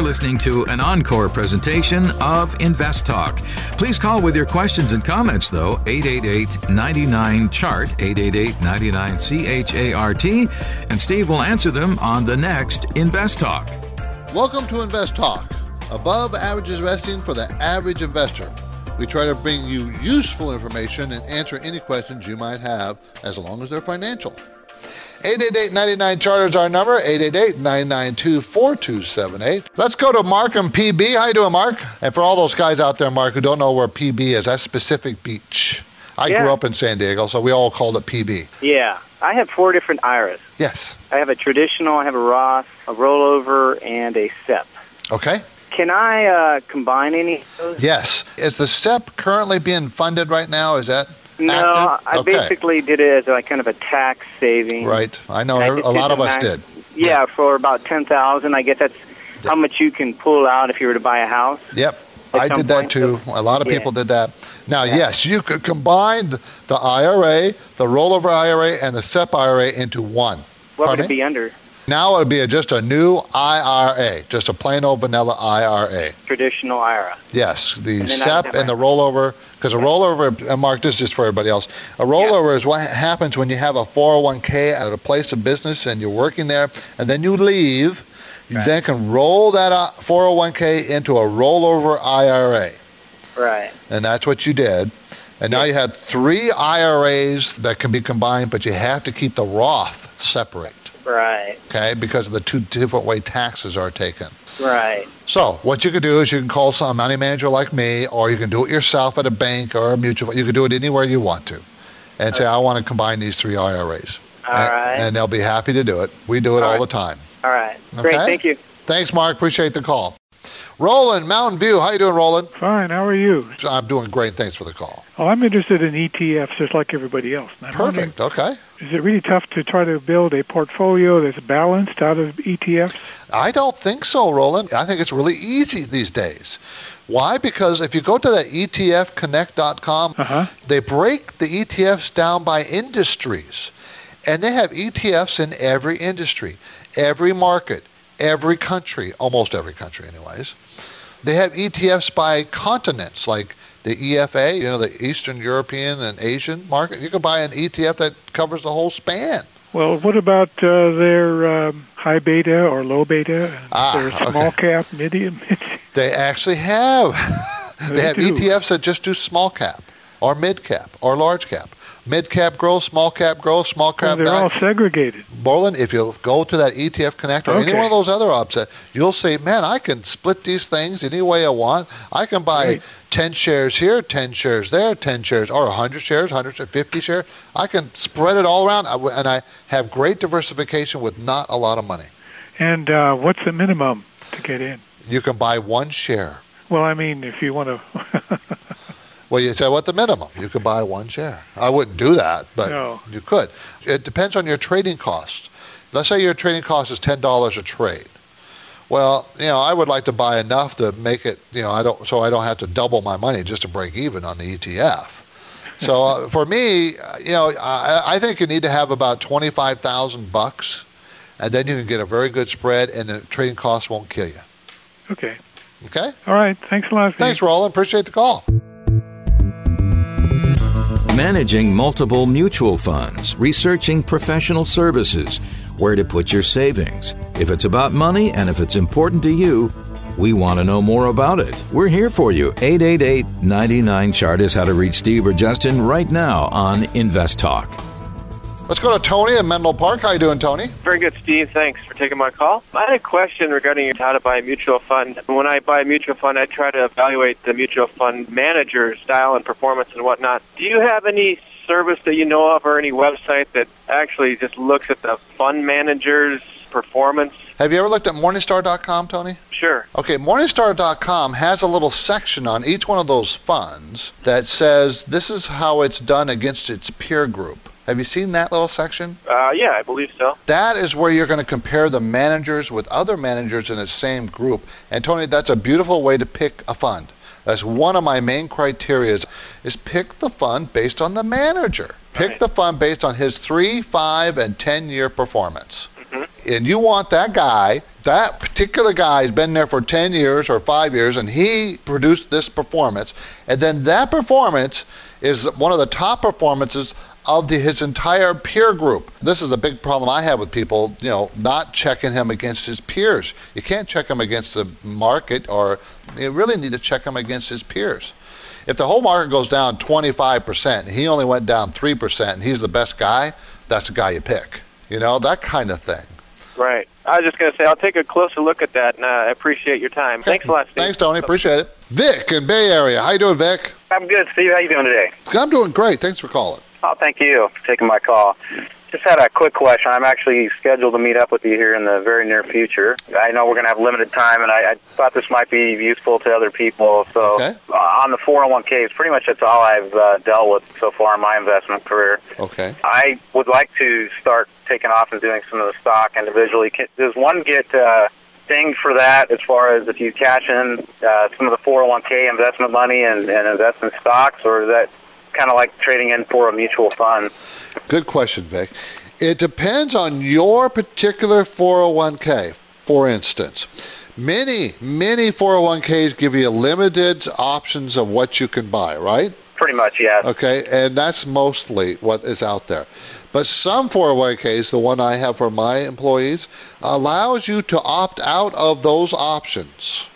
You're listening to an encore presentation of Invest Talk. Please call with your questions and comments, though, 888-99-CHART, 888-99-C-H-A-R-T, and Steve will answer them on the next Invest Talk. Welcome to Invest Talk, above average investing for the average investor. We try to bring you useful information and answer any questions you might have as long as they're financial. 888-99 is our number, 888-992-4278. Let's go to Mark and PB. How you doing, Mark? And for all those guys out there, Mark, who don't know where PB is, that's Pacific Beach. I Yeah. grew up in San Diego, so we all called it PB. Yeah, I have four different IRAs. Yes. I have a traditional, I have a Roth, a rollover, and a SEP. Okay. Can I uh, combine any of those? Yes. Is the SEP currently being funded right now? Is that No, active? I okay. basically did it as like kind of a tax saving. Right. I know I a lot of us max- did. Yeah, for about ten thousand. I guess that's how much you can pull out if you were to buy a house. Yep. I did that point, too. A lot of yeah. people did that. Now, Yeah. yes, you could combine the IRA, the rollover IRA, and the SEP IRA into one. What Pardon would me? it be under? Now it would be a, just a new IRA, just a plain old vanilla IRA. Traditional IRA. Yes, the And SEP and the rollover, because a rollover, and Mark, this is just for everybody else. A rollover is what happens when you have a 401k at a place of business and you're working there, and then you leave. You Right. then can roll that uh, 401k into a rollover IRA. Right. and that's what you did. And now you have three IRAs that can be combined, but you have to keep the Roth separate, Right. okay, because of the two different way taxes are taken. Right. So what you could do is you can call some money manager like me, or you can do it yourself at a bank or a mutual. fund. You can do it anywhere you want to, and say I want to combine these three IRAs, All and, right. and they'll be happy to do it. We do it all, All right. the time. All right. Great. Thank you. Thanks, Mark. Appreciate the call. Roland, Mountain View. How you doing, Roland? Fine. How are you? I'm doing great. Thanks for the call. Oh, I'm interested in ETFs just like everybody else. And I'm wondering, Perfect. Okay. Is it really tough to try to build a portfolio that's balanced out of ETFs? I don't think so, Roland. I think it's really easy these days. Why? Because if you go to that ETFconnect.com, Uh-huh. they break the ETFs down by industries. And they have ETFs in every industry, every market, every country, almost every country, anyways. They have ETFs by continents, like the EFA, you know, the Eastern European and Asian market. You can buy an ETF that covers the whole span. Well, what about uh, their um, high beta or low beta? Ah, their small okay. cap, medium? They actually have. they They have do. ETFs that just do small cap or mid cap or large cap. Mid cap growth, small cap growth, small cap they're all segregated. Borland, if you go to that ETF Connect or any one of those other ops, uh, you'll see, man, I can split these things any way I want. I can buy Great. 10 shares here, 10 shares there, 10 shares, or 100 shares, 150 shares. I can spread it all around, and I have great diversification with not a lot of money. And uh, what's the minimum to get in? You can buy one share. Well, I mean, if you want to. Well, you say what the minimum? You could buy one share. I wouldn't do that, but No. you could. It depends on your trading cost. Let's say your trading cost is ten dollars a trade. Well, you know, I would like to buy enough to make it, you know, I don't, so I don't have to double my money just to break even on the ETF. So uh, for me, you know, I, I think you need to have about twenty-five thousand bucks, and then you can get a very good spread, and the trading costs won't kill you. okay. Okay. All right. Thanks a lot. Steve. Thanks, Roland. Appreciate the call. Managing multiple mutual funds, researching professional services, where to put your savings. If it's about money and if it's important to you, we want to know more about it. We're here for you. 888 99 Chart is how to reach Steve or Justin right now on Invest Talk. Let's go to Tony in Menlo Park. How you doing, Tony? Very good, Steve. Thanks for taking my call. I had a question regarding how to buy a mutual fund. When I buy a mutual fund, I try to evaluate the mutual fund manager's style and performance and whatnot. Do you have any service that you know of or any website that actually just looks at the fund manager's performance? Have you ever looked at Morningstar.com, Tony? Sure. Okay, Morningstar.com has a little section on each one of those funds that says this is how it's done against its peer group. Have you seen that little section? Uh, yeah, I believe so. That is where you're going to compare the managers with other managers in the same group. And Tony, that's a beautiful way to pick a fund. That's one of my main criteria is pick the fund based on the manager. Pick Right. the fund based on his three, five, and ten year performance. Mhm. And you want that guy, that particular guy has been there for 10 years or five years, and he produced this performance. And then that performance is one of the top performances of the, his entire peer group. This is a big problem I have with people, you know, not checking him against his peers. You can't check him against the market, or you really need to check him against his peers. If the whole market goes down 25%, and he only went down 3%, and he's the best guy, that's the guy you pick. You know, that kind of thing. Right. I was just going to say, I'll take a closer look at that, and uh, I appreciate your time. Thanks a lot, Steve. Thanks, Tony. Appreciate it. Vic in Bay Area. How you doing, Vic? I'm good, Steve. How you doing today? I'm doing great. Thanks for calling. Oh, thank you for taking my call. Just had a quick question. I'm actually scheduled to meet up with you here in the very near future. I know we're going to have limited time, and I, I thought this might be useful to other people. So, Okay. uh, on the 401ks, pretty much that's all I've uh, dealt with so far in my investment career. Okay. I would like to start taking off and doing some of the stock individually. Can, does one get uh, dinged for that as far as if you cash in uh, some of the 401k investment money and, and invest in stocks, or is that kind of like trading in for a mutual fund? Good question, Vic. It depends on your particular 401k. For instance, many, many 401ks give you limited options of what you can buy, right? Pretty much, yes. Okay, and that's mostly what is out there. But some 401ks, the one I have for my employees, allows you to opt out of those options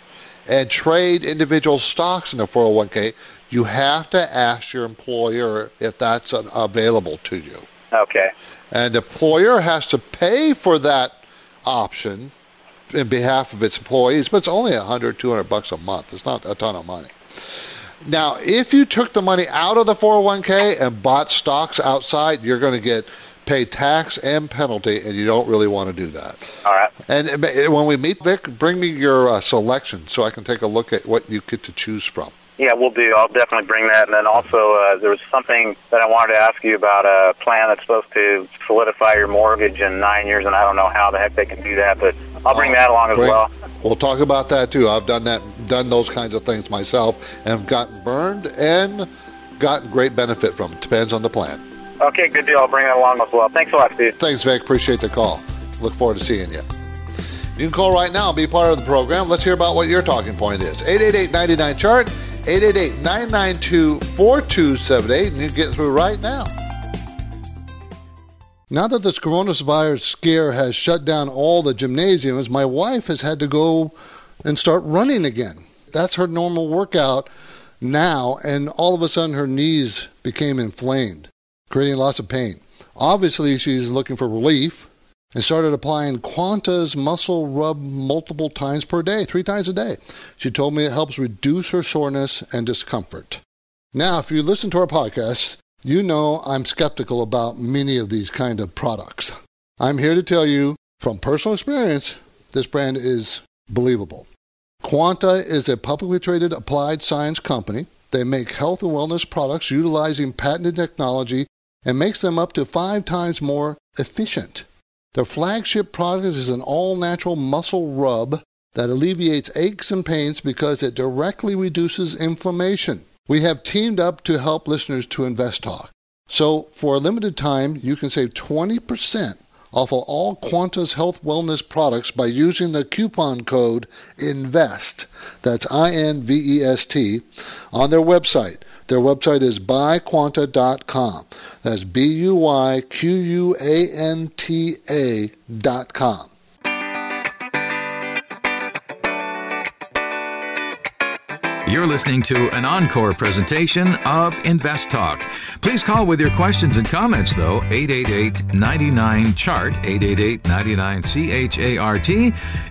and trade individual stocks in the 401k. You have to ask your employer if that's available to you. Okay. And the employer has to pay for that option in behalf of its employees, but it's only 100, 200 bucks a month. It's not a ton of money. Now, if you took the money out of the 401k and bought stocks outside, you're going to get paid tax and penalty, and you don't really want to do that. All right. And uh, when we meet, Vic, bring me your uh, selection so I can take a look at what you get to choose from. Yeah, we'll do. I'll definitely bring that. And then also, uh, there was something that I wanted to ask you about a plan that's supposed to solidify your mortgage in nine years, and I don't know how the heck they can do that, but I'll bring that along as well. We'll talk about that too. I've done that, done those kinds of things myself, and gotten burned and gotten great benefit from it. Depends on the plan. Okay, good deal. I'll bring that along as well. Thanks a lot, Steve. Thanks, Vic. Appreciate the call. Look forward to seeing you. You can call right now and be part of the program. Let's hear about what your talking point is. 888 chart 888 992 4278, and you can get through right now. Now that this coronavirus scare has shut down all the gymnasiums, my wife has had to go and start running again. That's her normal workout now, and all of a sudden her knees became inflamed, creating lots of pain. Obviously, she's looking for relief and started applying Quanta's muscle rub multiple times per day, three times a day. She told me it helps reduce her soreness and discomfort. Now, if you listen to our podcast, you know I'm skeptical about many of these kind of products. I'm here to tell you from personal experience, this brand is believable. Quanta is a publicly traded applied science company. They make health and wellness products utilizing patented technology and makes them up to five times more efficient. Their flagship product is an all natural muscle rub that alleviates aches and pains because it directly reduces inflammation. We have teamed up to help listeners to Invest Talk. So, for a limited time, you can save 20% off of all Quanta's health wellness products by using the coupon code INVEST. That's I N V E S T on their website. Their website is buyquanta.com. That's B U Y Q U A N T A.com. You're listening to an encore presentation of Invest Talk. Please call with your questions and comments, though, 888 99 Chart, 888 99 CHART,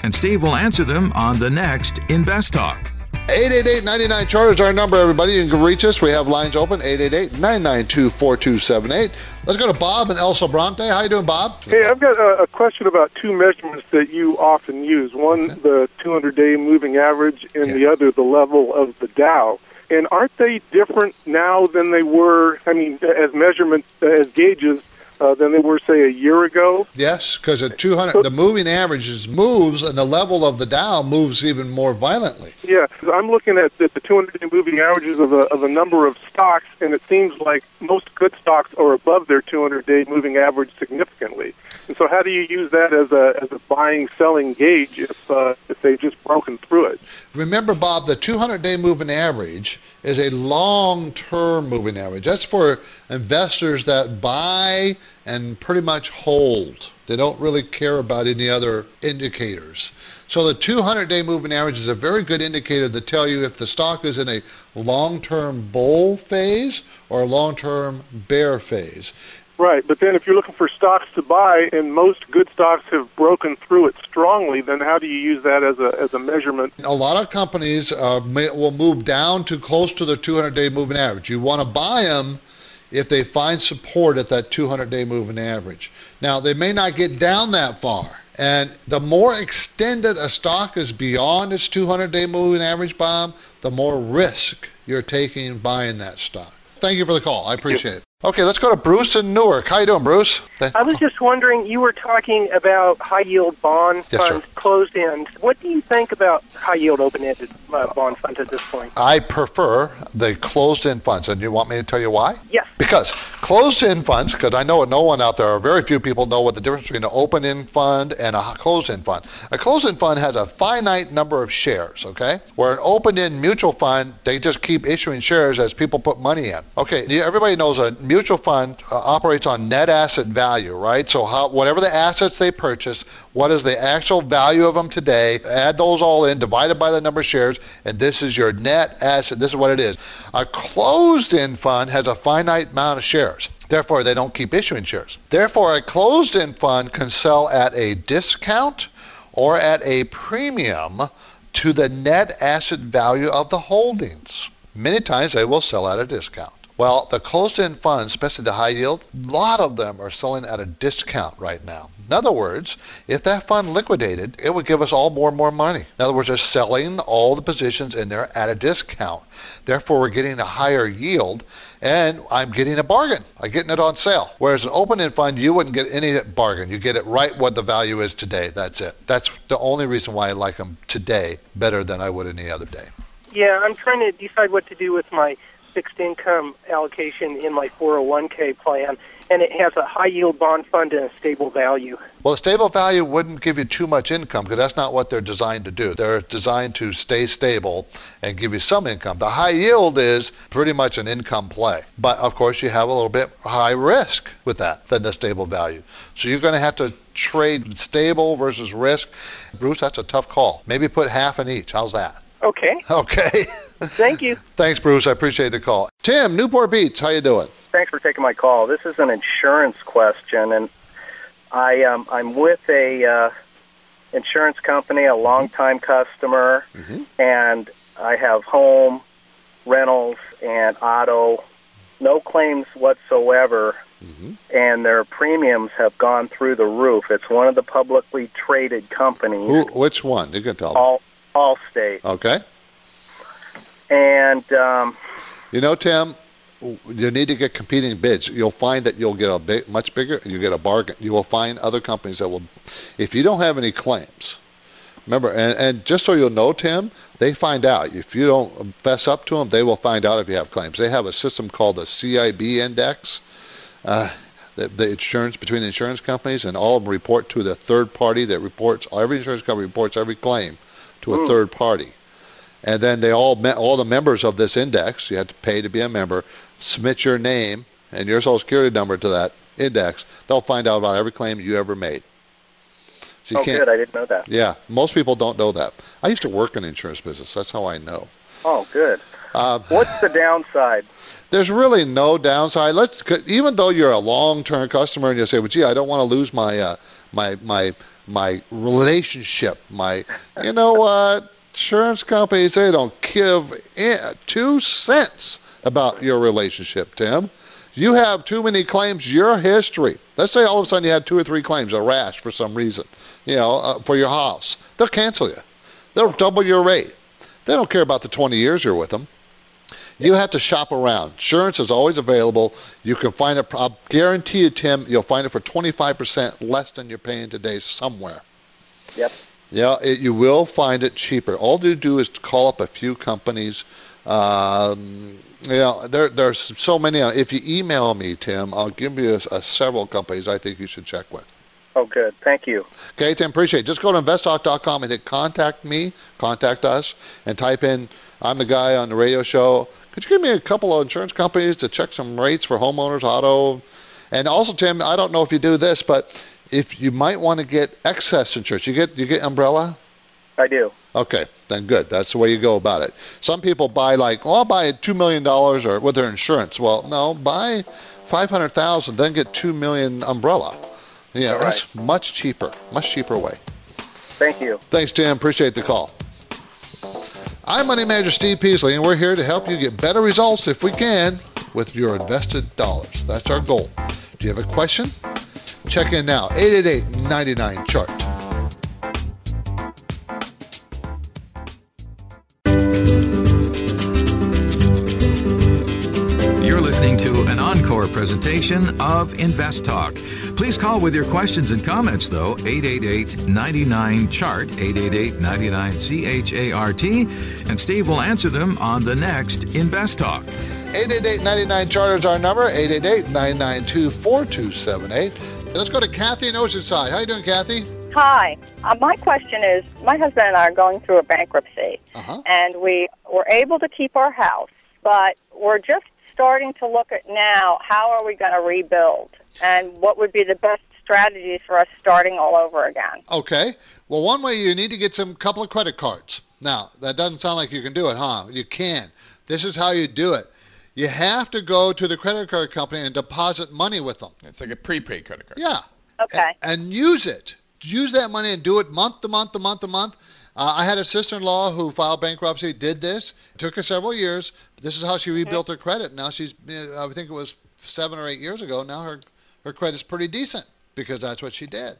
and Steve will answer them on the next Invest Talk. 888-99 chart is our number, everybody. You can reach us. We have lines open, 888-992-4278. Let's go to Bob and El Sobrante. How you doing, Bob? Hey, I've got a, a question about two measurements that you often use. One, Okay. the 200-day moving average, and Yeah. the other, the level of the Dow. And aren't they different now than they were? I mean, as measurements, as gauges, uh, than they were, say, a year ago? Yes, because at 200, the moving averages moves, and the level of the Dow moves even more violently. Yeah, I'm looking at the, the 200-day moving averages of a, of a number of stocks, and it seems like most good stocks are above their 200-day moving average significantly. And so, how do you use that as a as a buying selling gauge if uh, if they've just broken through it? Remember, Bob, the 200-day moving average is a long-term moving average. That's for investors that buy and pretty much hold. They don't really care about any other indicators. So the 200-day moving average is a very good indicator to tell you if the stock is in a long-term bull phase or a long-term bear phase. Right, but then if you're looking for stocks to buy, and most good stocks have broken through it strongly, then how do you use that as a as a measurement? A lot of companies uh, may, will move down to close to the 200-day moving average. You want to buy them if they find support at that 200-day moving average. Now, they may not get down that far. And the more extended a stock is beyond its 200-day moving average, Bob, the more risk you're taking buying that stock. Thank you for the call. I appreciate it. Okay, let's go to Bruce in Newark. How you doing, Bruce? I was just wondering, you were talking about high yield bond Yes, sir. funds, closed end. What do you think about high yield open ended uh, bond funds at this point? I prefer the closed-end funds, and you want me to tell you why? Yes. Because closed-end funds, because I know no one out there, or very few people know what the difference between an open-end fund and a closed-end fund. A closed-end fund has a finite number of shares, okay? Where an open-end mutual fund, they just keep issuing shares as people put money in. Okay, everybody knows a mutual fund uh, operates on net asset value, right? So how, whatever the assets they purchase, what is the actual value of them today? Add those all in, divided by the number of shares, and this is your net asset. This is what it is. A closed-end fund has a finite amount of shares. Therefore, they don't keep issuing shares. Therefore, a closed-end fund can sell at a discount or at a premium to the net asset value of the holdings. Many times they will sell at a discount. Well, the closed-end funds, especially the high yield, a lot of them are selling at a discount right now. In other words, if that fund liquidated, it would give us all more and more money. In other words, they're selling all the positions in there at a discount. Therefore, we're getting a higher yield, and I'm getting a bargain. I'm getting it on sale. Whereas an open-end fund, you wouldn't get any bargain. You get it right what the value is today. That's it. That's the only reason why I like them today better than I would any other day. Yeah, I'm trying to decide what to do with my fixed income allocation in my 401k plan, and it has a high yield bond fund and a stable value. Well, a stable value wouldn't give you too much income because that's not what they're designed to do. They're designed to stay stable and give you some income. The high yield is pretty much an income play. But of course, you have a little bit high risk with that than the stable value. So you're going to have to trade stable versus risk. Bruce, that's a tough call. Maybe put half in each. How's that? Okay, Okay. thank you. Thanks, Bruce. I appreciate the call. Tim, Newport Beach, how you doing? Thanks for taking my call. This is an insurance question, and I um, I'm with a uh, insurance company, a longtime customer, and I have home, rentals, and auto. No claims whatsoever, and their premiums have gone through the roof. It's one of the publicly traded companies, Who, which one? You can tell. me. all Allstate, Okay. and um, You know, Tim, you need to get competing bids. You'll find that you'll get a big, much bigger, you get a bargain. You will find other companies that will, if you don't have any claims, remember, and, and just so you'll know, Tim, they find out. If you don't fess up to them, they will find out if you have claims. They have a system called the CIB index. Uh, the, the insurance between the insurance companies and all of them report to the third party that reports every insurance company reports every claim to a third party and then they all me- all the members of this index you have to pay to be a member submit your name and your social security number to that index they'll find out about every claim you ever made so you oh, can't good, I didn't know that. yeah most people don't know that i used to work in the insurance business that's how i know Oh, good. uh, What's the downside? there's really no downside. Let's even though you're a long-term customer and you say, "Well, gee, I don't want to lose my uh, my my my relationship." My, you know what? Insurance companies they don't give two cents about your relationship, Tim. You have too many claims. Your history. Let's say all of a sudden you had two or three claims, a rash for some reason, you know, uh, for your house. They'll cancel you. They'll double your rate. They don't care about the 20 years you're with them. You have to shop around. Insurance is always available. You can find it. I'll guarantee you, Tim, you'll find it for 25% less than you're paying today somewhere. Yep. Yeah, it, you will find it cheaper. All you do is call up a few companies. Um, you know, there, there's so many. If you email me, Tim, I'll give you a, a several companies I think you should check with. Oh, good. Thank you. Okay, Tim, appreciate it. Just go to investtalk.com and hit contact me, contact us, and type in, I'm the guy on the radio show. Could you give me a couple of insurance companies to check some rates for homeowners, auto? And also, Tim, I don't know if you do this, but if you might want to get excess insurance, you get you get umbrella. I do. Okay, then good. That's the way you go about it. Some people buy like, well, I'll buy two million dollars or with their insurance. Well, no, buy five hundred thousand, then get two million umbrella. Yeah, that's much cheaper, much cheaper way. Thank you. Thanks, Tim. Appreciate the call. I'm Money Manager Steve Peasley, and we're here to help you get better results if we can with your invested dollars. That's our goal. Do you have a question? Check in now. 888 99 chart. Presentation of Invest Talk. Please call with your questions and comments, though, 888 99 Chart, 888 99 CHART, and Steve will answer them on the next Invest Talk. 888-99 chart is our number 888-992-4278 let's go to kathy in oceanside how you doing kathy Hi. Uh, my question is my husband and I are going through a bankruptcy, Uh-huh. and we were able to keep our house, but we're just starting to look at now how are we going to rebuild and what would be the best strategies for us starting all over again. okay well one way you need to get some couple of credit cards now that doesn't sound like you can do it huh you can this is how you do it you have to go to the credit card company and deposit money with them It's like a prepaid credit card. yeah Okay. and use it. Use that money and do it month to month to month to month. Uh, I had a sister-in-law who filed bankruptcy, did this. It took her several years. This is how she rebuilt her credit. Now she's, uh, I think it was seven or eight years ago. Now her her credit's pretty decent because that's what she did.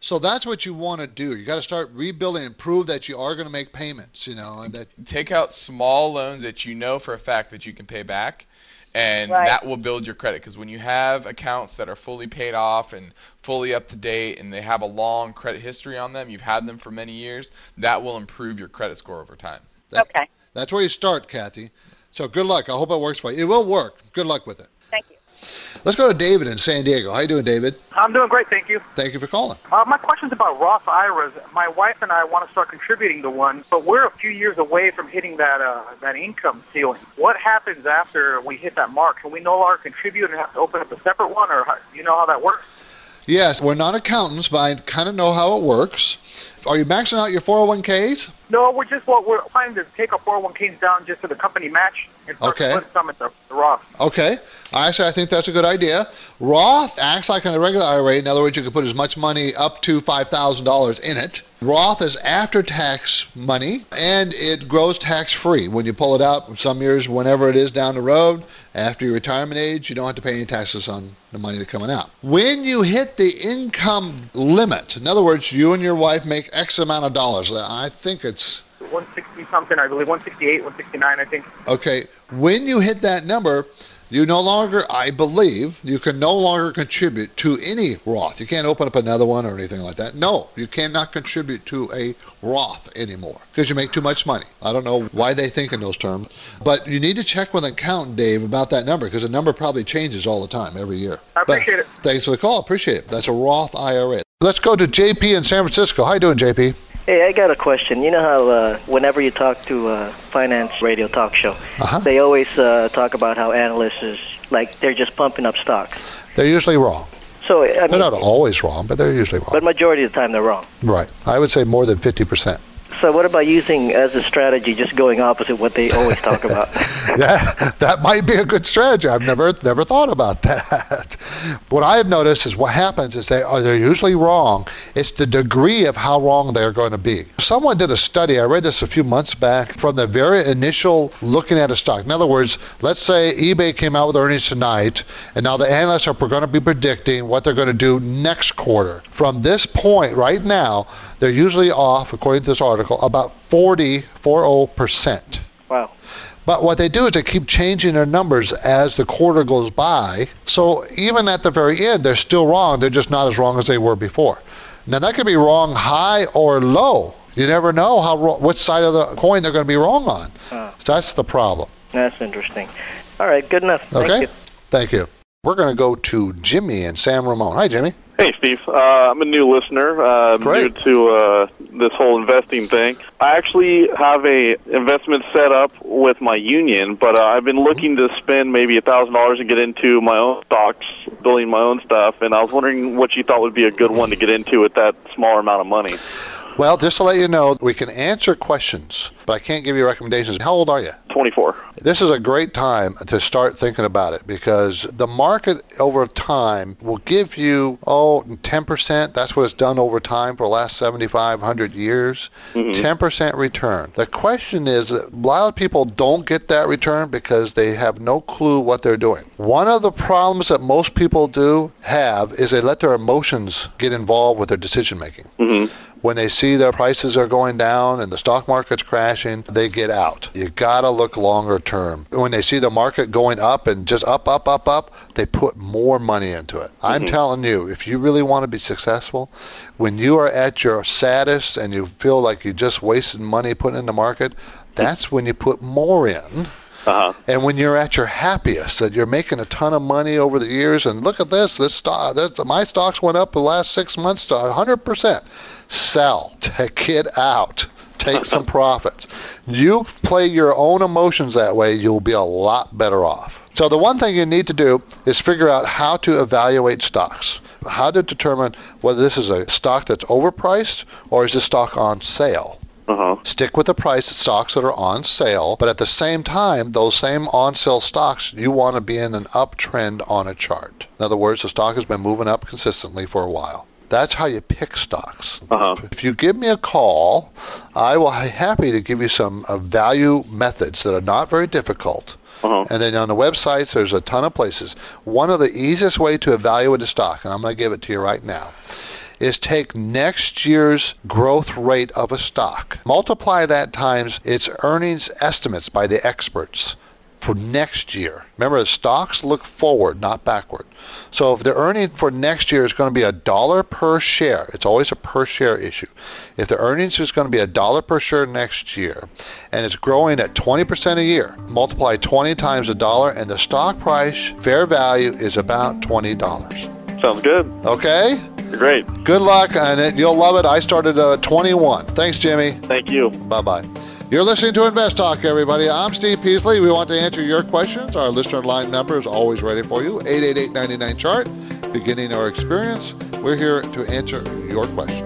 So that's what you want to do. You got to start rebuilding and prove that you are going to make payments. You know, and that Take out small loans that you know for a fact that you can pay back, and Right. that will build your credit. Because when you have accounts that are fully paid off and fully up to date, and they have a long credit history on them, you've had them for many years, that will improve your credit score over time. Okay. that's where you start, Kathy. So good luck. I hope it works for you. It will work. Good luck with it. Thank you. Let's go to David in San Diego. How you doing, David? I'm doing great, thank you. Thank you for calling. Uh, my question's about Roth IRAs. My wife and I want to start contributing to one, but we're a few years away from hitting that uh, that income ceiling. What happens after we hit that mark? Can we no longer contribute and have to open up a separate one, or how, you know how that works? Yes, we're not accountants, but I kind of know how it works. Are you maxing out your 401ks? No, we're just well, we're planning to take our 401ks down just to the company match and start Okay. some at the, the Roth. Okay. Actually, I think that's a good idea. Roth acts like a regular IRA. In other words, you can put as much money up to $5,000 in it. Roth is after tax money and it grows tax free when you pull it out. Some years, whenever it is down the road, after your retirement age, you don't have to pay any taxes on the money that's coming out. When you hit the income limit, in other words, you and your wife make X amount of dollars. I think it's 160 something, I believe, 168, 169, I think. Okay, when you hit that number, you no longer, I believe, you can no longer contribute to any Roth. You can't open up another one or anything like that. No, you cannot contribute to a Roth anymore because you make too much money. I don't know why they think in those terms, but you need to check with an accountant, Dave, about that number because the number probably changes all the time, every year. I appreciate But it. Thanks for the call. Appreciate it. That's a Roth IRA. Let's go to JP in San Francisco. How you doing, JP? Hey, I got a question. You know how uh, whenever you talk to a finance radio talk show, Uh-huh. they always uh, talk about how analysts is like they're just pumping up stocks. They're usually wrong. So I They're not always wrong, but they're usually wrong. but majority of the time they're wrong. Right. I would say more than 50%. So what about using as a strategy just going opposite what they always talk about? yeah, that might be a good strategy. I've never never thought about that. What I have noticed is what happens is they are they're usually wrong. It's the degree of how wrong they're going to be. Someone did a study. I read this a few months back from the very initial looking at a stock. In other words, let's say eBay came out with earnings tonight, and now the analysts are going to be predicting what they're going to do next quarter. From this point right now, they're usually off, according to this article, about 40 40 percent. Wow. But what they do is they keep changing their numbers as the quarter goes by. So even at the very end, they're still wrong. They're just not as wrong as they were before. Now that could be wrong high or low. You never know how which side of the coin they're going to be wrong on. Oh. So that's the problem. That's interesting. All right, good enough. Thank Okay. you. Thank you. We're going to go to Jimmy and San Ramon. Hi, Jimmy. Hey, Steve. Uh, I'm a new listener. Uh, I'm new to uh, this whole investing thing. I actually have a investment set up with my union, but uh, I've been looking to spend maybe a thousand dollars and get into my own stocks, building my own stuff. And I was wondering what you thought would be a good one to get into with that smaller amount of money. Well, just to let you know, we can answer questions, but I can't give you recommendations. How old are you? 24. This is a great time to start thinking about it because the market over time will give you, oh, 10%. That's what it's done over time for the last 75, 100 years. Mm-hmm. 10% return. The question is that a lot of people don't get that return because they have no clue what they're doing. One of the problems that most people do have is they let their emotions get involved with their decision making. Mm-hmm. When they see their prices are going down and the stock market's crashing, they get out. You gotta look longer term. When they see the market going up and just up, up, up, up, they put more money into it. I'm Mhm. telling you, if you really want to be successful, when you are at your saddest and you feel like you just wasted money putting in the market, that's when you put more in. Uh-huh. And when you're at your happiest, that you're making a ton of money over the years, and look at this, this stock, this, my stocks went up the last six months to 100%. Sell, take it out, take some profits. You play your own emotions that way, you'll be a lot better off. So the one thing you need to do is figure out how to evaluate stocks, how to determine whether this is a stock that's overpriced or is this stock on sale. Uh-huh. Stick with the price of stocks that are on sale, but at the same time, those same on sale stocks, you want to be in an uptrend on a chart. In other words, the stock has been moving up consistently for a while. That's how you pick stocks. Uh-huh. If you give me a call, I will be happy to give you some uh, value methods that are not very difficult. Uh-huh. And then on the websites, there's a ton of places. One of the easiest way to evaluate a stock, and I'm going to give it to you right now, is take next year's growth rate of a stock, multiply that times its earnings estimates by the experts for next year. Remember, stocks look forward, not backward. So if the earning for next year is going to be a dollar per share, it's always a per share issue. If the earnings is going to be a dollar per share next year, and it's growing at 20% a year, multiply 20 times a dollar, and the stock price fair value is about $20. Sounds good. Okay? Great. Good luck, and it, you'll love it. I started uh, 21. Thanks, Jimmy. Thank you. Bye bye. You're listening to Invest Talk, everybody. I'm Steve Peasley. We want to answer your questions. Our listener line number is always ready for you 888 99 chart. Beginning our experience, we're here to answer your question.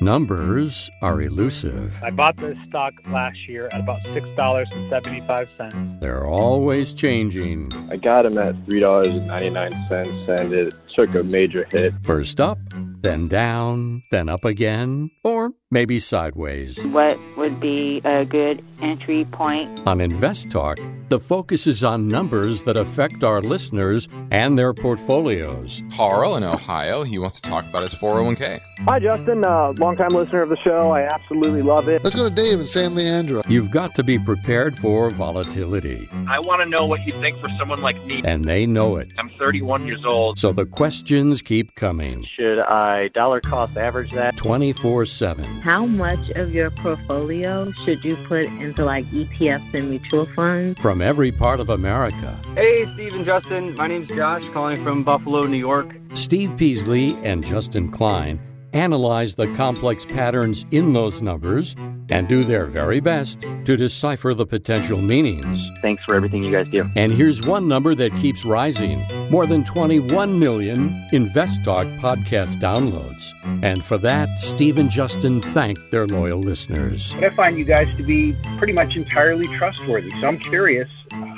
Numbers are elusive. I bought this stock last year at about six dollars and seventy-five cents. They're always changing. I got them at three dollars and ninety nine cents, and it took a major hit. First up, then down, then up again, or maybe sideways. What would be a good entry point? On Invest Talk, the focus is on numbers that affect our listeners and their portfolios. Carl in Ohio, he wants to talk about his 401k. Hi, Justin. Uh, longtime listener of the show. I absolutely love it. Let's go to Dave in San Leandro. You've got to be prepared for volatility, I want to know what you think for someone like me. and they know it. I'm 31 years old. So the questions keep coming Should I dollar cost average that? 24 7. How much of your portfolio should you put into like ETFs and mutual funds? From every part of America, Hey, Steve and Justin. My name's Josh, calling from Buffalo, New York. Steve Peasley and Justin Klein analyze the complex patterns in those numbers and do their very best to decipher the potential meanings. Thanks for everything you guys do. And here's one number that keeps rising more than 21 million Invest Talk podcast downloads. And for that, Steve and Justin thank their loyal listeners. I find you guys to be pretty much entirely trustworthy. So I'm curious,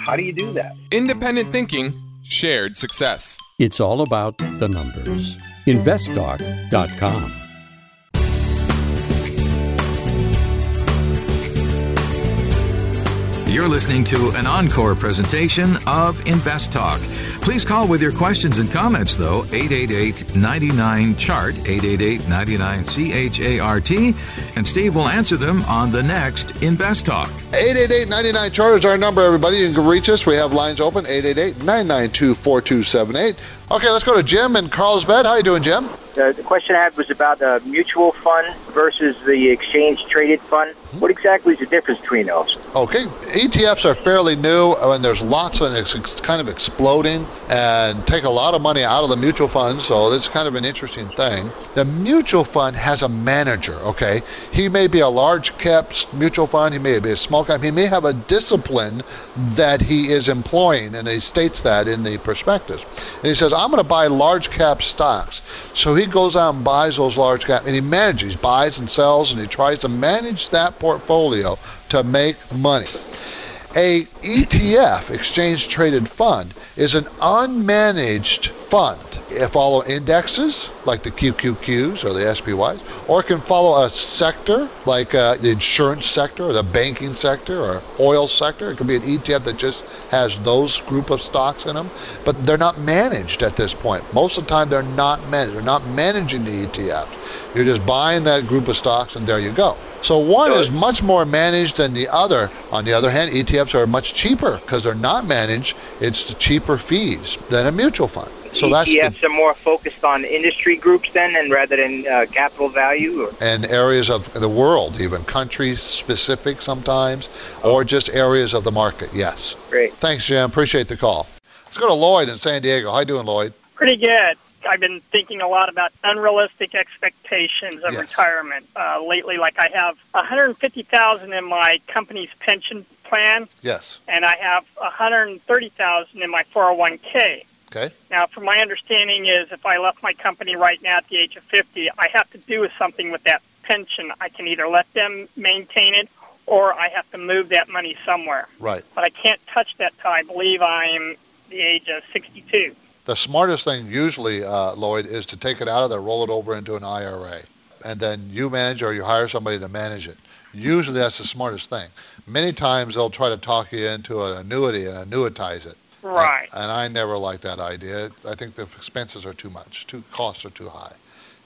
how do you do that? Independent thinking, shared success. It's all about the numbers. InvestTalk.com. You're listening to an encore presentation of Invest Talk. Please call with your questions and comments, though, 888 99 Chart, 888 99 CHART, and Steve will answer them on the next Invest Talk. 888 99 Chart is our number, everybody. You can reach us. We have lines open 888 992 4278. Okay, let's go to Jim in Carlsbad. How you doing, Jim? Uh, the question I had was about the mutual fund versus the exchange traded fund. What exactly is the difference between those? Okay, ETFs are fairly new, uh, and there's lots of it's kind of exploding and take a lot of money out of the mutual funds. So it's kind of an interesting thing. The mutual fund has a manager. Okay, he may be a large cap mutual fund, he may be a small cap, he may have a discipline that he is employing, and he states that in the prospectus. And he says, "I'm going to buy large cap stocks." So he goes out and buys those large cap, and he manages, buys and sells, and he tries to manage that portfolio to make money. A ETF, exchange traded fund, is an unmanaged fund. It follow indexes like the QQQs or the SPYs, or it can follow a sector like uh, the insurance sector or the banking sector or oil sector. It could be an ETF that just has those group of stocks in them, but they're not managed at this point. Most of the time, they're not managed. They're not managing the ETF. You're just buying that group of stocks, and there you go. So one is much more managed than the other. On the other hand, ETFs are much cheaper because they're not managed. It's the cheaper fees than a mutual fund. So that's the, ETFs are more focused on industry groups then, and rather than uh, capital value. Or? and areas of the world, even country specific sometimes, or just areas of the market. Yes. Great. Thanks, Jim. Appreciate the call. Let's go to Lloyd in San Diego. How you doing, Lloyd? Pretty good. I've been thinking a lot about unrealistic expectations of retirement uh, lately. Like I have 150,000 in my company's pension plan, Yes. and I have 130,000 in my 401k. Okay. Now, from my understanding, is if I left my company right now at the age of 50, I have to do something with that pension. I can either let them maintain it, or I have to move that money somewhere. Right. But I can't touch that till I believe I'm the age of 62. The smartest thing usually, uh, Lloyd, is to take it out of there, roll it over into an IRA, and then you manage or you hire somebody to manage it. Usually that's the smartest thing. Many times they'll try to talk you into an annuity and annuitize it. Right. And I never like that idea. I think the expenses are too much, too costs are too high.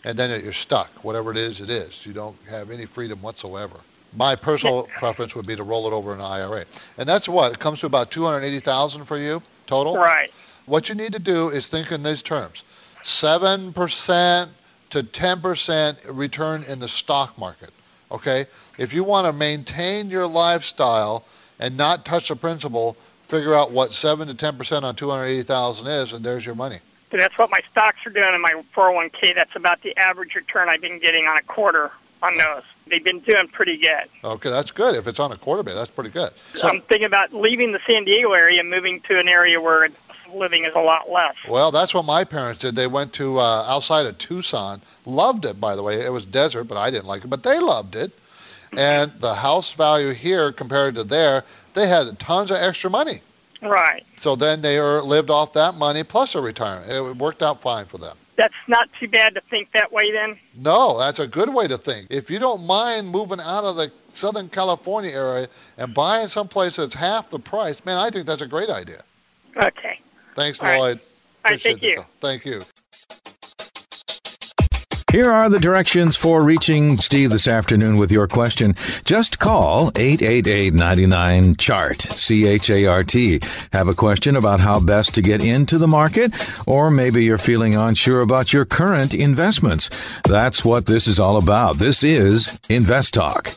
And then you're stuck. Whatever it is, it is. You don't have any freedom whatsoever. My personal preference would be to roll it over in an IRA. And that's what? It comes to about 280,000 for you total? Right. What you need to do is think in these terms. 7% to 10% return in the stock market. Okay? If you want to maintain your lifestyle and not touch the principal, figure out what 7 to 10% on 280,000 is and there's your money. So that's what my stocks are doing in my 401k. That's about the average return I've been getting on a quarter on those. They've been doing pretty good. Okay, that's good. If it's on a quarter base, that's pretty good. So I'm thinking about leaving the San Diego area and moving to an area where living is a lot less. Well, that's what my parents did. They went to uh, outside of Tucson. Loved it, by the way. It was desert, but I didn't like it. But they loved it. And the house value here compared to there, they had tons of extra money. Right. So then they er, lived off that money plus a retirement. It worked out fine for them. That's not too bad to think that way then. No, that's a good way to think. If you don't mind moving out of the Southern California area and buying someplace that's half the price, man, I think that's a great idea. Okay. Thanks, All right. Lloyd. All right, thank Appreciate you. call. Thank you. Here are the directions for reaching Steve this afternoon with your question. Just call 888-99-CHART, C-H-A-R-T. Have a question about how best to get into the market, or maybe you're feeling unsure about your current investments. That's what this is all about. This is Invest Talk.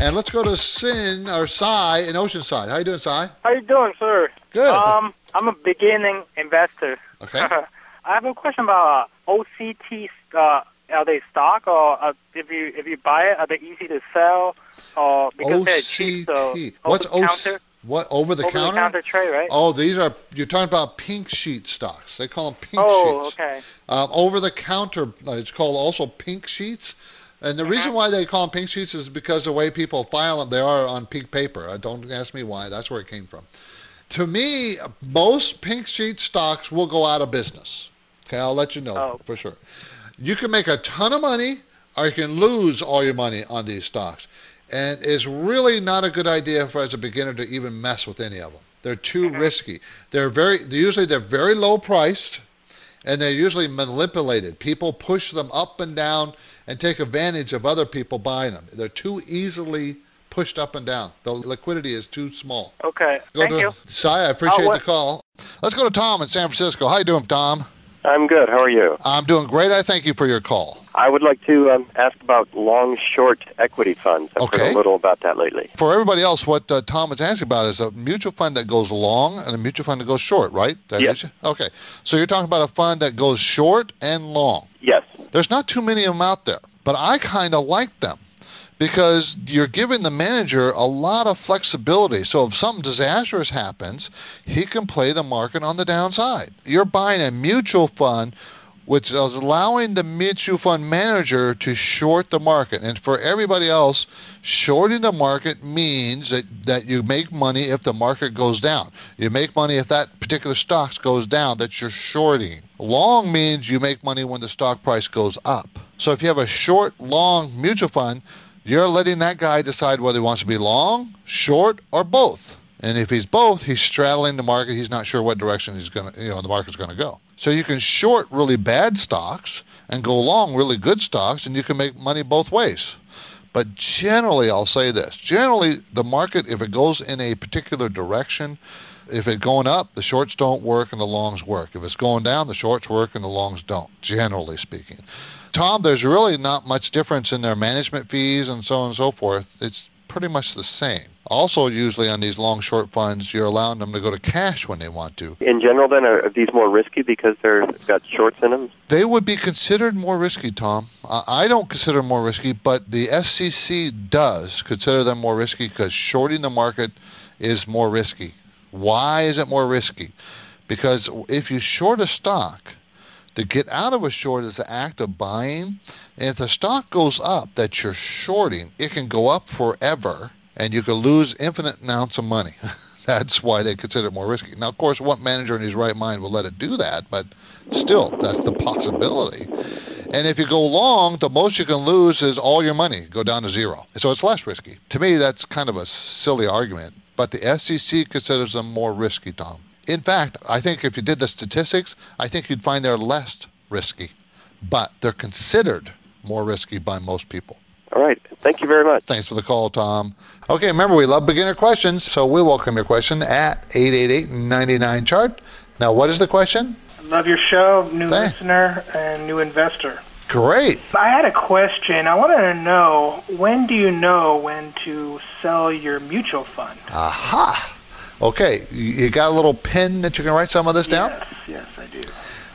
And let's go to Sin or Cy in Oceanside. How you doing, Cy? How you doing, sir? Good. Um, I'm a beginning investor. Okay. I have a question about uh, OCT. Uh, are they stock, or uh, if you if you buy it, are they easy to sell, or because they're cheap? So OCT. What's over the counter? What over the over counter? the counter tray, right? Oh, these are you're talking about pink sheet stocks. They call them pink Oh, sheets. okay. Um, over the counter, uh, it's called also pink sheets. And the reason Uh-huh. why they call them pink sheets is because the way people file them, they are on pink paper. Uh, don't ask me why. That's where it came from. To me, most pink sheet stocks will go out of business. Okay, I'll let you know Oh. for sure. You can make a ton of money, or you can lose all your money on these stocks. And it's really not a good idea for as a beginner to even mess with any of them. They're too mm-hmm. risky. They're very usually they're very low priced, and they're usually manipulated. People push them up and down and take advantage of other people buying them. They're too easily pushed up and down. The liquidity is too small. Okay. Go Thank to, you. Cy, I appreciate the call. Let's go to Tom in San Francisco. How you doing, Tom? I'm good. How are you? I'm doing great. I thank you for your call. I would like to um, ask about long short equity funds. I've heard Okay. a little about that lately. For everybody else, what uh, Tom is asking about is a mutual fund that goes long and a mutual fund that goes short, right? Yes. Okay. So you're talking about a fund that goes short and long. Yes. There's not too many of them out there, but I kind of like them because you're giving the manager a lot of flexibility. So if something disastrous happens, he can play the market on the downside. You're buying a mutual fund which is allowing the mutual fund manager to short the market. And for everybody else, shorting the market means that, that you make money if the market goes down. You make money if that particular stock goes down that you're shorting. Long means you make money when the stock price goes up. So if you have a short, long mutual fund, you're letting that guy decide whether he wants to be long, short, or both. And if he's both, he's straddling the market. He's not sure what direction he's going to, you know, the market's going to go. So you can short really bad stocks and go long really good stocks, and you can make money both ways. But generally, I'll say this: generally, the market, if it goes in a particular direction, if it's going up, the shorts don't work and the longs work. If it's going down, the shorts work and the longs don't. Generally speaking, Tom, there's really not much difference in their management fees and so on and so forth. It's pretty much the same. Also, usually on these long short funds, you're allowing them to go to cash when they want to. In general, then, are, these more risky because they're got shorts in them? They would be considered more risky, Tom. I I don't consider them more risky, but the SEC does consider them more risky because shorting the market is more risky. Why is it more risky? Because if you short a stock, to get out of a short is the act of buying. And if the stock goes up that you're shorting, it can go up forever and you could lose infinite amounts of money. that's why they consider it more risky. Now, of course, what manager in his right mind will let it do that? But still, that's the possibility. And if you go long, the most you can lose is all your money go down to zero. So it's less risky. To me, that's kind of a silly argument. But the SEC considers them more risky, Tom. In fact, I think if you did the statistics, I think you'd find they're less risky. But they're considered more risky by most people. All right. Thank you very much. Thanks for the call, Tom. Okay, remember, we love beginner questions, so we welcome your question at 888-99-CHART. Now, what is the question? Love your show, new Thanks. listener and new investor. Great. I had a question. I wanted to know when do you know when to sell your mutual fund? Aha. Okay, you got a little pen that you can write some of this down? Yes, yes, I do.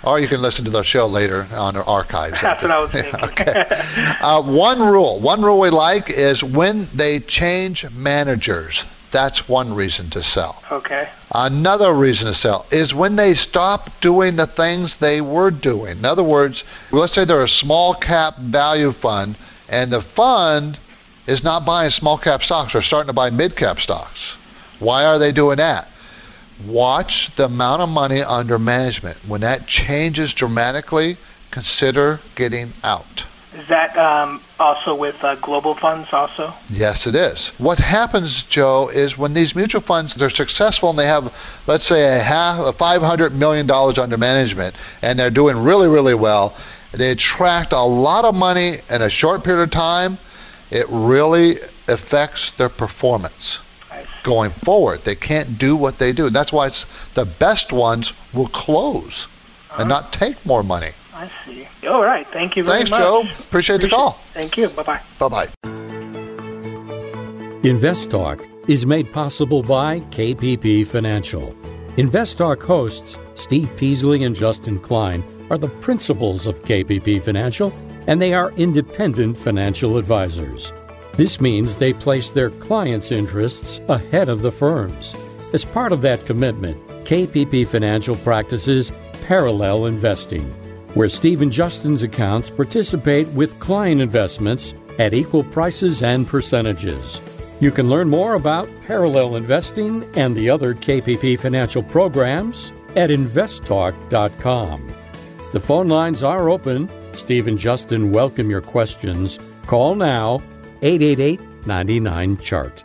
Or you can listen to the show later on our archives. That's what I was thinking. okay. Uh, one rule, one rule we like is when they change managers. That's one reason to sell. Okay. Another reason to sell is when they stop doing the things they were doing. In other words, let's say they're a small cap value fund and the fund is not buying small cap stocks or starting to buy mid cap stocks. Why are they doing that? Watch the amount of money under management. When that changes dramatically, consider getting out. Is that um, also with uh, global funds also? Yes, it is. What happens, Joe, is when these mutual funds they're successful and they have, let's say, a half, a five hundred million dollars under management, and they're doing really, really well. They attract a lot of money in a short period of time. It really affects their performance going forward. They can't do what they do. That's why it's the best ones will close and not uh-huh. take more money. I see. All right. Thank you very Thanks, much. Thanks, Joe. Appreciate the call. Thank you. Bye bye. Bye bye. InvestTalk is made possible by KPP Financial. InvestTalk hosts Steve Peasley and Justin Klein are the principals of KPP Financial, and they are independent financial advisors. This means they place their clients' interests ahead of the firm's. As part of that commitment, KPP Financial practices parallel investing, where Steve and Justin's accounts participate with client investments at equal prices and percentages. You can learn more about parallel investing and the other KPP financial programs at investtalk.com. The phone lines are open. Steve and Justin welcome your questions. Call now 888 99 Chart.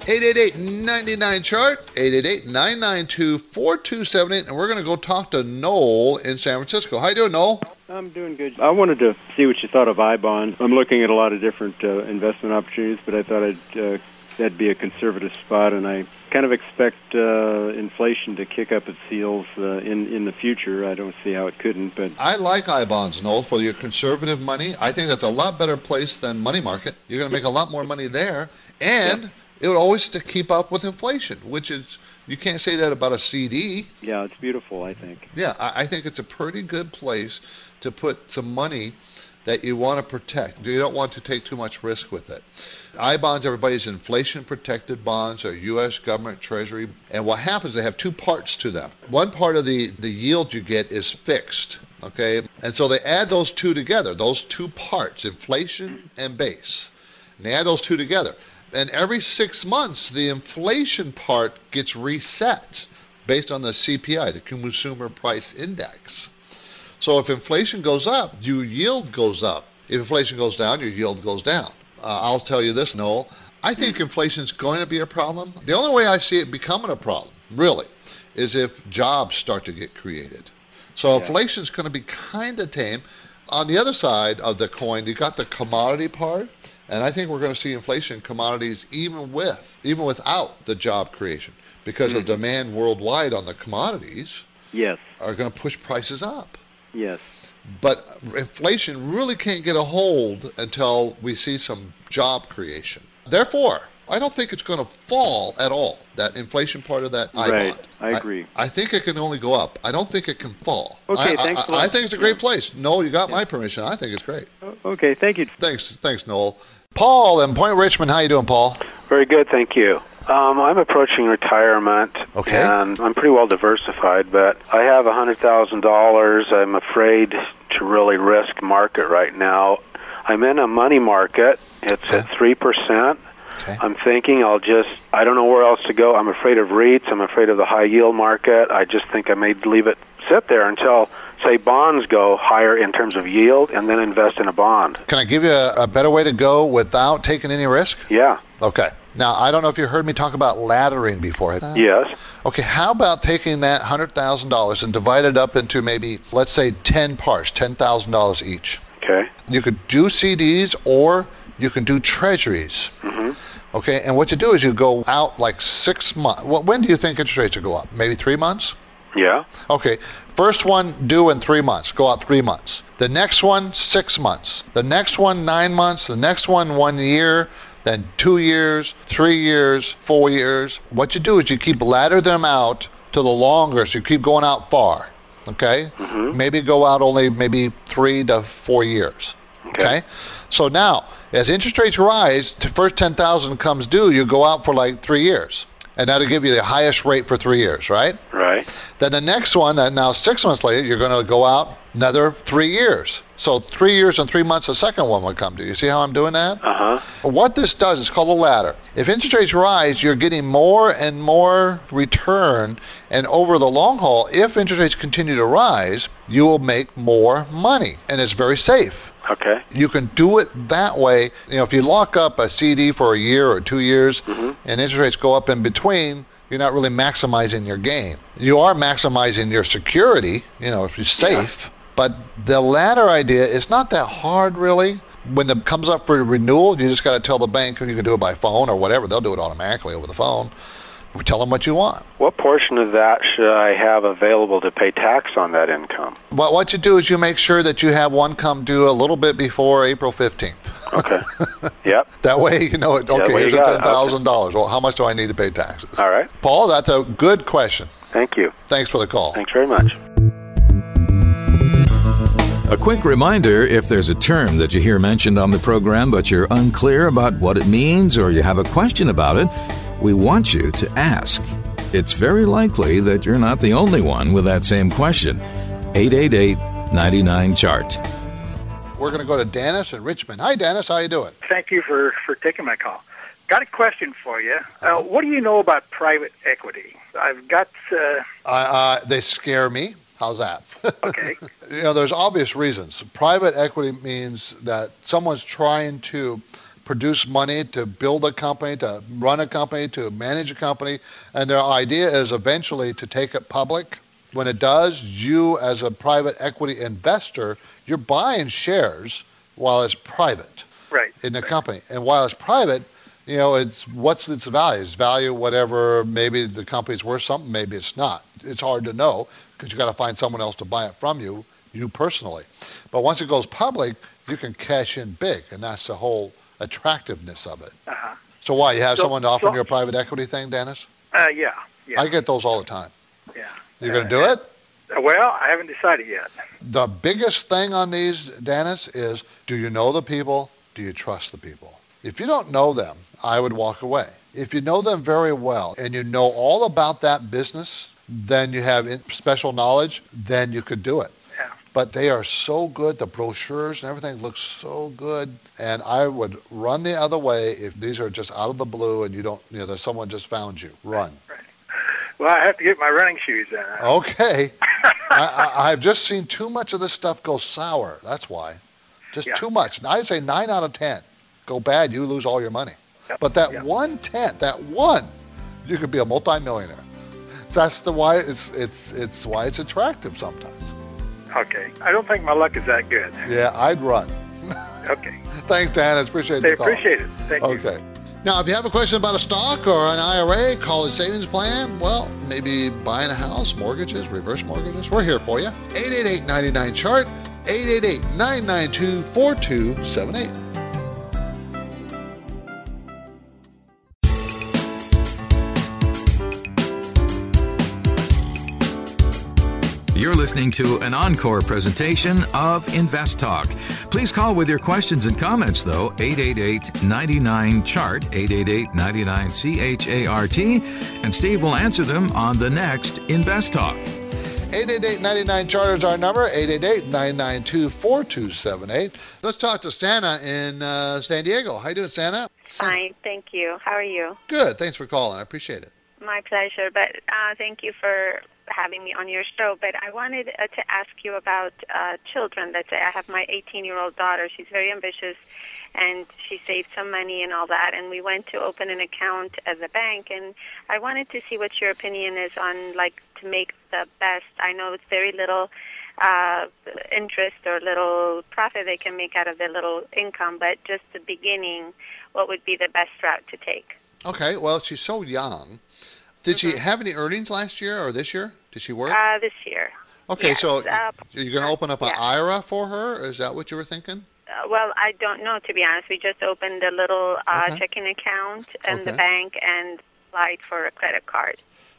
888-99-CHART, 888-992-4278, and we're going to go talk to Noel in San Francisco. How you doing, Noel? I'm doing good. I wanted to see what you thought of iBond. I'm looking at a lot of different uh, investment opportunities, but I thought I'd, uh, that'd be a conservative spot, and I kind of expect uh, inflation to kick up its heels uh, in in the future. I don't see how it couldn't, but I like I bonds, Noel, for your conservative money. I think that's a lot better place than money market. You're going to make a lot more money there, and it would always to keep up with inflation, which is you can't say that about a CD. yeah, it's beautiful. I think. Yeah, I, I think it's a pretty good place to put some money that you want to protect. You don't want to take too much risk with it. I bonds, everybody's inflation protected bonds are U.S. government treasury. And what happens, they have two parts to them. One part of the, the yield you get is fixed. Okay. And so they add those two together, those two parts, inflation and base. And they add those two together. And every six months, the inflation part gets reset based on the CPI, the Consumer Price Index. So if inflation goes up, your yield goes up. If inflation goes down, your yield goes down. Uh, I'll tell you this, Noel. I think inflation is going to be a problem. The only way I see it becoming a problem, really, is if jobs start to get created. So inflation is going to be kind of tame. On the other side of the coin, you got the commodity part, and I think we're going to see inflation in commodities even with, even without the job creation, because the demand worldwide on the commodities Yes. are going to push prices up. Yes. But inflation really can't get a hold until we see some job creation. Therefore, I don't think it's going to fall at all. That inflation part of that I Right. bond. I agree. I, think it can only go up. I don't think it can fall. Okay, I, thanks I, a lot. I think it's a great place. Noel, you got my permission. I think it's great. Okay, thank you. Thanks, thanks, Noel. Paul in Point Richmond, how you doing, Paul? Very good, thank you. Um, I'm approaching retirement, Okay. and I'm pretty well diversified, but I have a hundred thousand dollars. I'm afraid to really risk market right now. I'm in a money market. It's at three percent. I'm thinking I'll just I don't know where else to go. I'm afraid of REITs. I'm afraid of the high yield market. I just think I may leave it sit there until say bonds go higher in terms of yield, and then invest in a bond. Can I give you a, a better way to go without taking any risk? Yeah. Okay. Now, I don't know if you heard me talk about laddering before. Yes. Okay, how about taking that $100,000 and divide it up into maybe, let's say, 10 parts, $10,000 each? Okay. You could do CDs or you can do treasuries. Mm-hmm. Okay, and what you do is you go out like six months. Well, when do you think interest rates will go up? Maybe three months? Yeah. Okay, first one due in three months. Go out three months. The next one, six months. The next one, nine months. The next one, one year. Then two years, three years, four years. What you do is you keep ladder them out to the longer, so you keep going out far. Okay? Mm-hmm. Maybe go out only maybe three to four years. Okay. So now, as interest rates rise, the first ten thousand comes due, you go out for like three years, and that'll give you the highest rate for three years, right? Right. Then the next one, that now six months later, you're going to go out another three years. So three years and three months, the second one will come due. You see how I'm doing that? Uh huh. What this does is called a ladder. If interest rates rise, you're getting more and more return. And over the long haul, if interest rates continue to rise, you will make more money. And it's very safe. Okay. You can do it that way. You know, if you lock up a CD for a year or two years Mm-hmm. and interest rates go up in between, you're not really maximizing your gain. You are maximizing your security, you know, if you're safe. But the ladder idea is not that hard, really. When it comes up for renewal, you just got to tell the bank, you can do it by phone or whatever. They'll do it automatically over the phone. Tell them what you want. What portion of that should I have available to pay tax on that income? What, what you do is you make sure that you have one come due a little bit before April 15th. Okay. yep. That way you know it. Okay, here's the got ten it. thousand dollars. Well, how much do I need to pay taxes? All right. Paul, that's a good question. Thank you. Thanks for the call. Thanks very much. A quick reminder if there's a term that you hear mentioned on the program but you're unclear about what it means or you have a question about it, we want you to ask. It's very likely that you're not the only one with that same question. 888 99 Chart. We're going to go to Dennis in Richmond. Hi, Dennis. How you doing? Thank you for, for taking my call. Got a question for you. Uh, what do you know about private equity? I've got. Uh, Uh, uh, they scare me. How's that? Okay. you know, there's obvious reasons. Private equity means that someone's trying to produce money, to build a company, to run a company, to manage a company, and their idea is eventually to take it public. When it does, you as a private equity investor, you're buying shares while it's private Right. in the company. And while it's private, you know, it's what's its value? It's value whatever. Maybe the company's worth something. Maybe it's not. It's hard to know because you got to find someone else to buy it from you, you personally. But once it goes public, you can cash in big, and that's the whole attractiveness of it. Uh-huh. So why you have So- someone offering so- you a private equity thing, Dennis? Uh, yeah. Yeah. I get those all the time. Yeah. You're gonna do it? Well, I haven't decided yet. The biggest thing on these, Dennis, is do you know the people? Do you trust the people? If you don't know them, I would walk away. If you know them very well and you know all about that business, then you have special knowledge, then you could do it. But they are so good, the brochures and everything looks so good. And I would run the other way if these are just out of the blue and you don't, you know, there's someone just found you. Run. Well, I have to get my running shoes then. Okay. I, I, I've just seen too much of this stuff go sour. That's why. Just Yeah. too much. I'd say nine out of ten go bad. You lose all your money. But that one tenth, that one, you could be a multimillionaire. That's the why it's it's it's why it's attractive sometimes. Okay. I don't think my luck is that good. Yeah, I'd run. Okay. Thanks, Dan. I appreciate the call. appreciate it. Thank you. Okay. Now, if you have a question about a stock or an IRA, college savings plan, well, maybe buying a house, mortgages, reverse mortgages, we're here for you. 888 chart 888 992 4278. You're listening to an encore presentation of InvestTalk. Please call with your questions and comments, though, 888 99 Chart, 888 99 CHART, and Steve will answer them on the next Invest Talk. 888-99 chart is our number 888-992-4278 let's talk to santa in uh, san diego how you doing santa Fine, thank you. How are you? good thanks for calling i appreciate it My pleasure. But uh, thank you for having me on your show. But I wanted uh, to ask you about uh, children. Let's say I have my 18-year-old daughter. She's very ambitious, and she saved some money and all that. And we went to open an account at the bank, and I wanted to see what your opinion is on like to make the best. I know it's very little uh, interest or little profit they can make out of their little income, but just the beginning, what would be the best route to take? okay well she's so young did she have any earnings last year or this year did she work Uh, this year. okay yes, so uh, you're going to open up an ira for her is that what you were thinking Uh, well, I don't know to be honest. We just opened a little uh, Okay. checking account in the bank and applied for a credit card.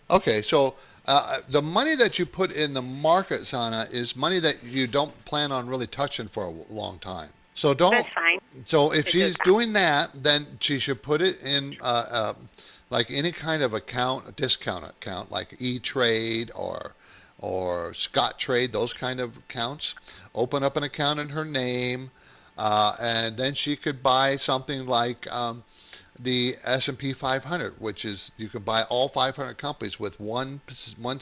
Okay, so uh, the money that you put in the market, Sana, is money that you don't plan on really touching for a long time. So don't. That's fine. So if she's doing that, then she should put it in uh, uh, like any kind of account, a discount account, like E Trade or or Scottrade, those kind of accounts. Open up an account in her name, uh, and then she could buy something like um, the S&P 500, which is you can buy all 500 companies with one one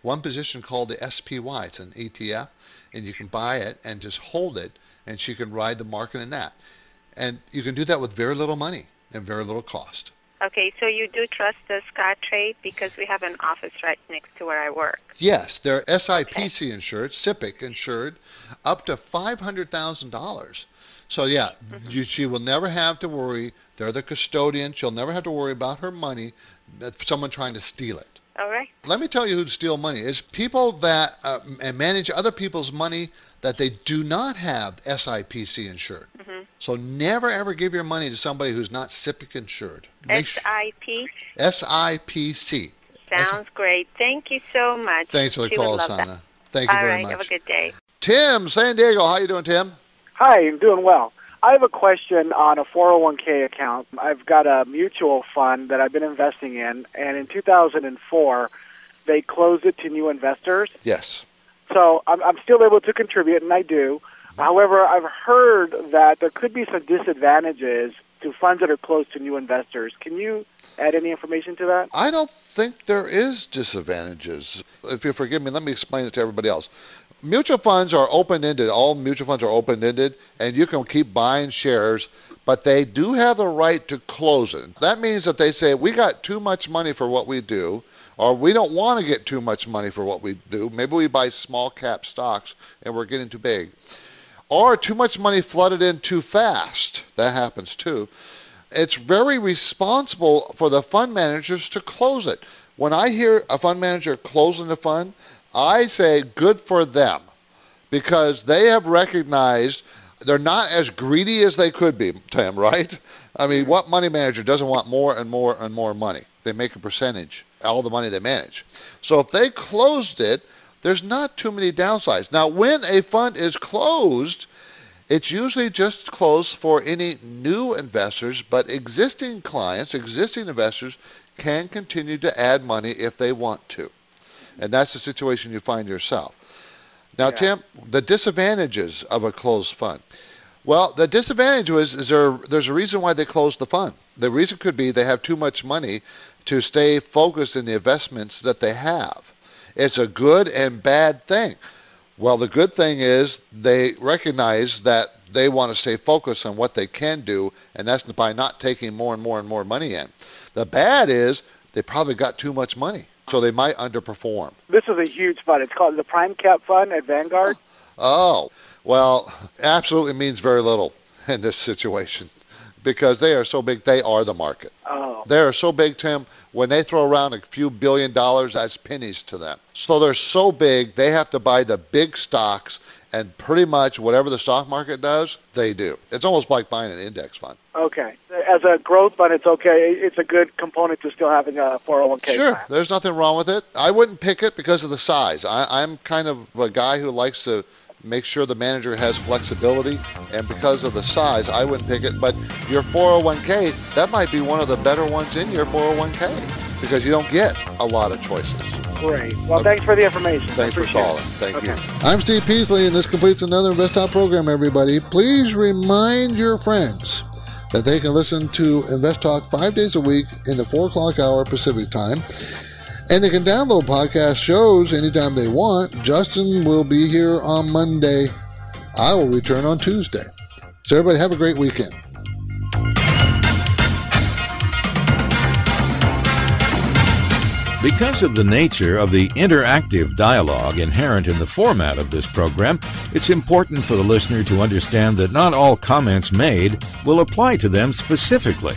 one position called the SPY. It's an ETF, and you can buy it and just hold it, and she can ride the market in that. And you can do that with very little money and very little cost. Okay, so you do trust the Scottrade because we have an office right next to where I work. Yes, they're SIPC insured, SIPC insured, up to five hundred thousand dollars. So yeah, you, she will never have to worry. They're the custodian. She'll never have to worry about her money, that someone trying to steal it. All right. Let me tell you who steal money is people that uh, manage other people's money that they do not have SIPC insured. Mm-hmm. So never ever give your money to somebody who's not SIPC insured. Make S I P SIPC. sounds great. Thank you so much. Thanks for the She call, love Sana. that. Thank you All very right, much. Have a good day. Tim, San Diego. How you doing, Tim? Hi, I'm doing well. I have a question on a 401k account. I've got a mutual fund that I've been investing in, and in 2004, they closed it to new investors. Yes. So I'm, I'm still able to contribute, and I do. However, I've heard that there could be some disadvantages to funds that are closed to new investors. Can you add any information to that? I don't think there is disadvantages. If you forgive me, let me explain it to everybody else. Mutual funds are open-ended. All mutual funds are open-ended, and you can keep buying shares, but they do have the right to close it. That means that they say we got too much money for what we do, or we don't want to get too much money for what we do. Maybe we buy small cap stocks and we're getting too big. Or too much money flooded in too fast. That happens too. It's very responsible for the fund managers to close it. When I hear a fund manager closing the fund, I say good for them because they have recognized they're not as greedy as they could be, Tim, right? I mean, what money manager doesn't want more and more and more money? They make a percentage, all the money they manage. So if they closed it, there's not too many downsides. Now, when a fund is closed, it's usually just closed for any new investors, but existing clients, existing investors, can continue to add money if they want to. And that's the situation you find yourself. Now, yeah. Tim, the disadvantages of a closed fund. Well, the disadvantage was is there there's a reason why they closed the fund. The reason could be they have too much money to stay focused in the investments that they have. It's a good and bad thing. Well, the good thing is they recognize that they want to stay focused on what they can do, and that's by not taking more and more and more money in. The bad is they probably got too much money, so they might underperform. This is a huge fund. It's called the Primecap Fund at Vanguard. Oh, well, absolutely means very little in this situation because they are so big, they are the market. Oh. They are so big, Tim, when they throw around a few billion dollars, that's pennies to them. So they're so big, they have to buy the big stocks, and pretty much whatever the stock market does, they do. It's almost like buying an index fund. Okay. As a growth fund, it's okay. It's a good component to still having a 401k. Sure. Plan. There's nothing wrong with it. I wouldn't pick it because of the size. I, I'm kind of a guy who likes to make sure the manager has flexibility. And because of the size, I wouldn't pick it. But your 401k, that might be one of the better ones in your 401k because you don't get a lot of choices. Great. Well, okay. thanks for the information. Thanks for calling. Thank okay. you. I'm Steve Peasley, and this completes another InvestTalk program, everybody. Please remind your friends that they can listen to InvestTalk five days a week in the 4 o'clock hour Pacific time. And they can download podcast shows anytime they want. Justin will be here on Monday. I will return on Tuesday. So, everybody, have a great weekend. Because of the nature of the interactive dialogue inherent in the format of this program, it's important for the listener to understand that not all comments made will apply to them specifically.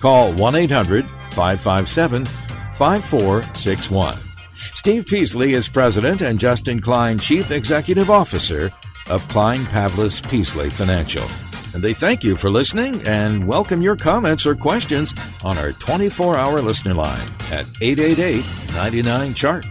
Call 1 800 557 5461. Steve Peasley is president and Justin Klein, chief executive officer of Klein Pavlis Peasley Financial. And they thank you for listening and welcome your comments or questions on our 24 hour listener line at 888 99 Chart.